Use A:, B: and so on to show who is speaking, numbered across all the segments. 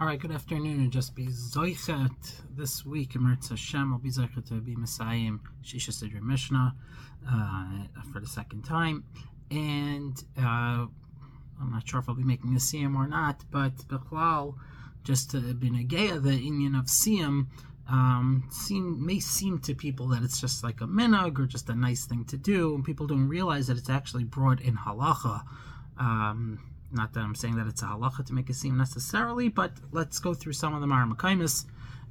A: All right, good afternoon. And just be Zoichet this week, Emertz Hashem will be Zoichet to be Messiah Shisha Sidra Mishnah uh, for the second time. And uh, I'm not sure if I'll be making a Siyam or not, but Bechlal, just to be Nageya, the Indian of Siyam, um, seem may seem to people that it's just like a minhag or just a nice thing to do, and people don't realize that it's actually brought in halacha. Um, not that I'm saying that it's a halacha to make a siyum necessarily, but let's go through some of the maramakamis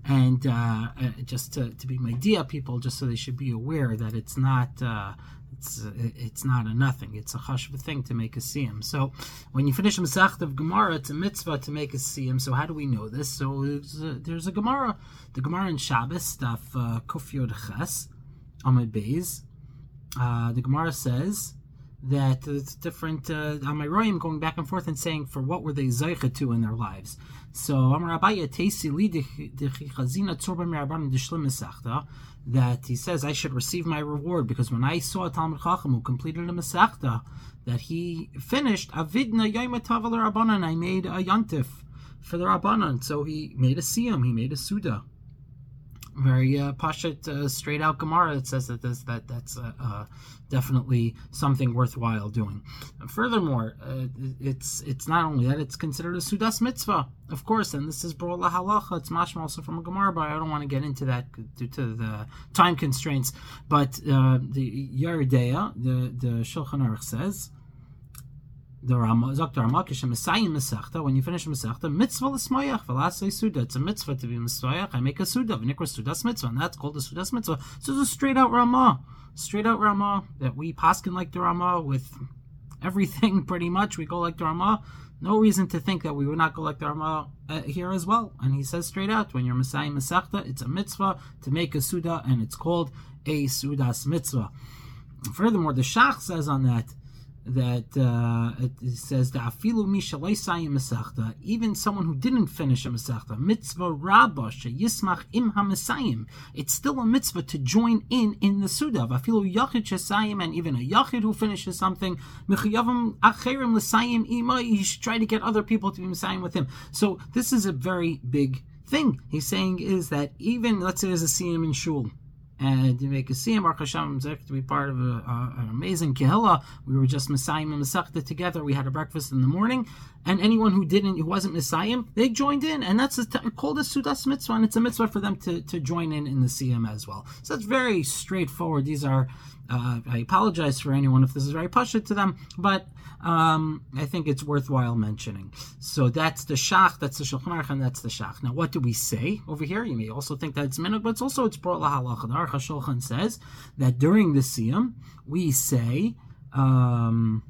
A: and uh, uh, just to, to be my idea people, just so they should be aware that it's not uh, it's it's not a nothing. It's a chashva thing to make a siyum. So when you finish a Masechet of Gemara, it's a mitzvah to make a siyum. So how do we know this? So a, there's a Gemara, the Gemara in Shabbos, stuff uh, Ches, Amid Beis. Uh, the Gemara says that it's different uh, Amiroyim going back and forth and saying for what were they zeicha to in their lives. So that he says I should receive my reward because when I saw a Talmud Chacham who completed a Masechta that he finished Avidna Yoima Tavel Rabbanan I made a Yantif for the Rabbanan so he made a Siyam he made a Suda very uh, uh, straight out Gemara that says that this, that that's uh, uh, definitely something worthwhile doing. And furthermore, uh, it's it's not only that; it's considered a sudas mitzvah, of course. And this is brola halacha. It's mashma also from a Gemara, but I don't want to get into that due to the time constraints. But uh, the De'ah, the the Shulchan Aruch says the Rama, Dr. Ramakish, Messiah when you finish Masechta, mitzvah l'smoyach, v'lasei suda. It's a mitzvah to be Messiah. I make a suda, v'nikra sudas mitzvah, and that's called a sudas mitzvah. So it's a straight out Rama. Straight out Rama, that we paskin like the Rama with everything pretty much. We go like the Rama. No reason to think that we would not go like the Rama uh, here as well. And he says straight out, when you're Messiah Masechta, it's a mitzvah to make a suda, and it's called a sudas mitzvah. Furthermore, the Shach says on that, that uh, it says that afilu mishalei mesachta, even someone who didn't finish a mesachta, mitzvah rabba yismach im hamesayim. It's still a mitzvah to join in in the suda. Afilu yachid shesayim, and even a yachid who finishes something, mechiyavim acherim l'sayim ima. You should try to get other people to be mesayim with him. So this is a very big thing. He's saying is that even let's say there's a siyam in shul and to make a siyam, Baruch Hashem, to be part of a, a, an amazing kehillah. We were just Messiah and Masechta together. We had a breakfast in the morning, and anyone who didn't, who wasn't Messiah, they joined in, and that's a, called a Sudas mitzvah, and it's a mitzvah for them to, to join in in the siyam as well. So that's very straightforward. These are, uh, I apologize for anyone if this is very pushed to them, but um, I think it's worthwhile mentioning. So that's the shach, that's the shulchan aruch, and that's the shach. Now, what do we say over here? You may also think that it's minhag, but it's also it's brought lahalacha. The Aruch HaShulchan says that during the siyam we say. Um,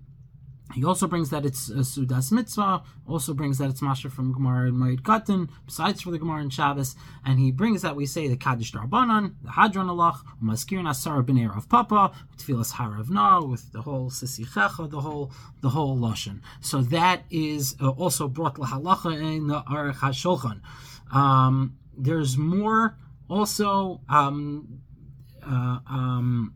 A: he also brings that it's a Sudas Mitzvah, also brings that it's Masha from Gemara and Moed Katan, besides for the Gemara and Shabbos, and he brings that we say the Kaddish Darbanan, the Hadran Alach, Maskir Nasara B'nei Rav Papa, Tfilas Harav Na, with the whole Sisi Checha, the whole the whole Lashon. So that is uh, also brought Lahalacha in the Aruch HaShulchan. Um, there's more also um, uh, um,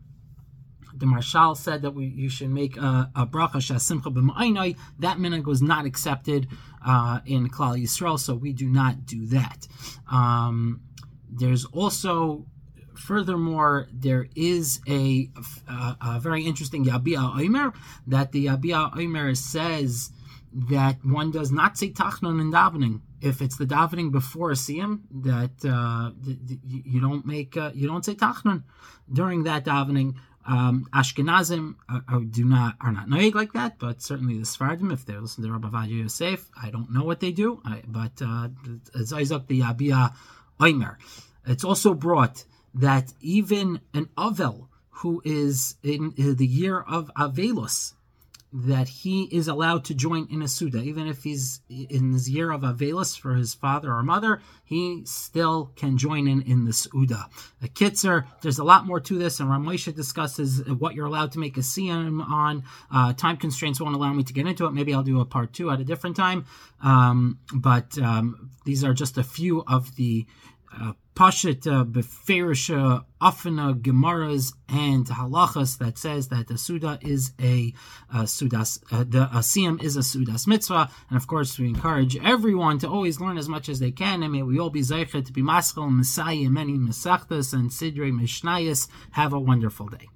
A: the Marshal said that we, you should make a, a bracha shasimcha b'ma'inai. That minhag was not accepted uh, in Klal Yisrael, so we do not do that. Um, there's also furthermore, there is a, a, a very interesting Yabia Omer that the Yabia Omer says that one does not say tachnon in davening. If it's the davening before a siyam, that uh, you don't make uh, you don't say tachnon during that davening. Um, Ashkenazim are, are, do not are not noig like that, but certainly the Sfardim, if they listen to Rabbi Vadia Yosef, I don't know what they do. I, but uh, Zayzak the Yabia Oimer. It's also brought that even an Avel who is in the year of Avelus, that he is allowed to join in a Suda, even if he's in his year of Avelis for his father or mother, he still can join in in the Suda. A Kitzer, there's a lot more to this, and Ramosha discusses what you're allowed to make a Siyam on. Uh, time constraints won't allow me to get into it. Maybe I'll do a part two at a different time. Um, but um, these are just a few of the uh, Pashit uh, Beferisha Afana Gemaras and Halachas that says that the Suda is a uh, Sudas, uh, the Asiyam is a Sudas mitzvah. And of course, we encourage everyone to always learn as much as they can. And may we all be Zeichet to be Maschel, Messiah, many Mesachtas, and Sidre Mishnayas. Have a wonderful day.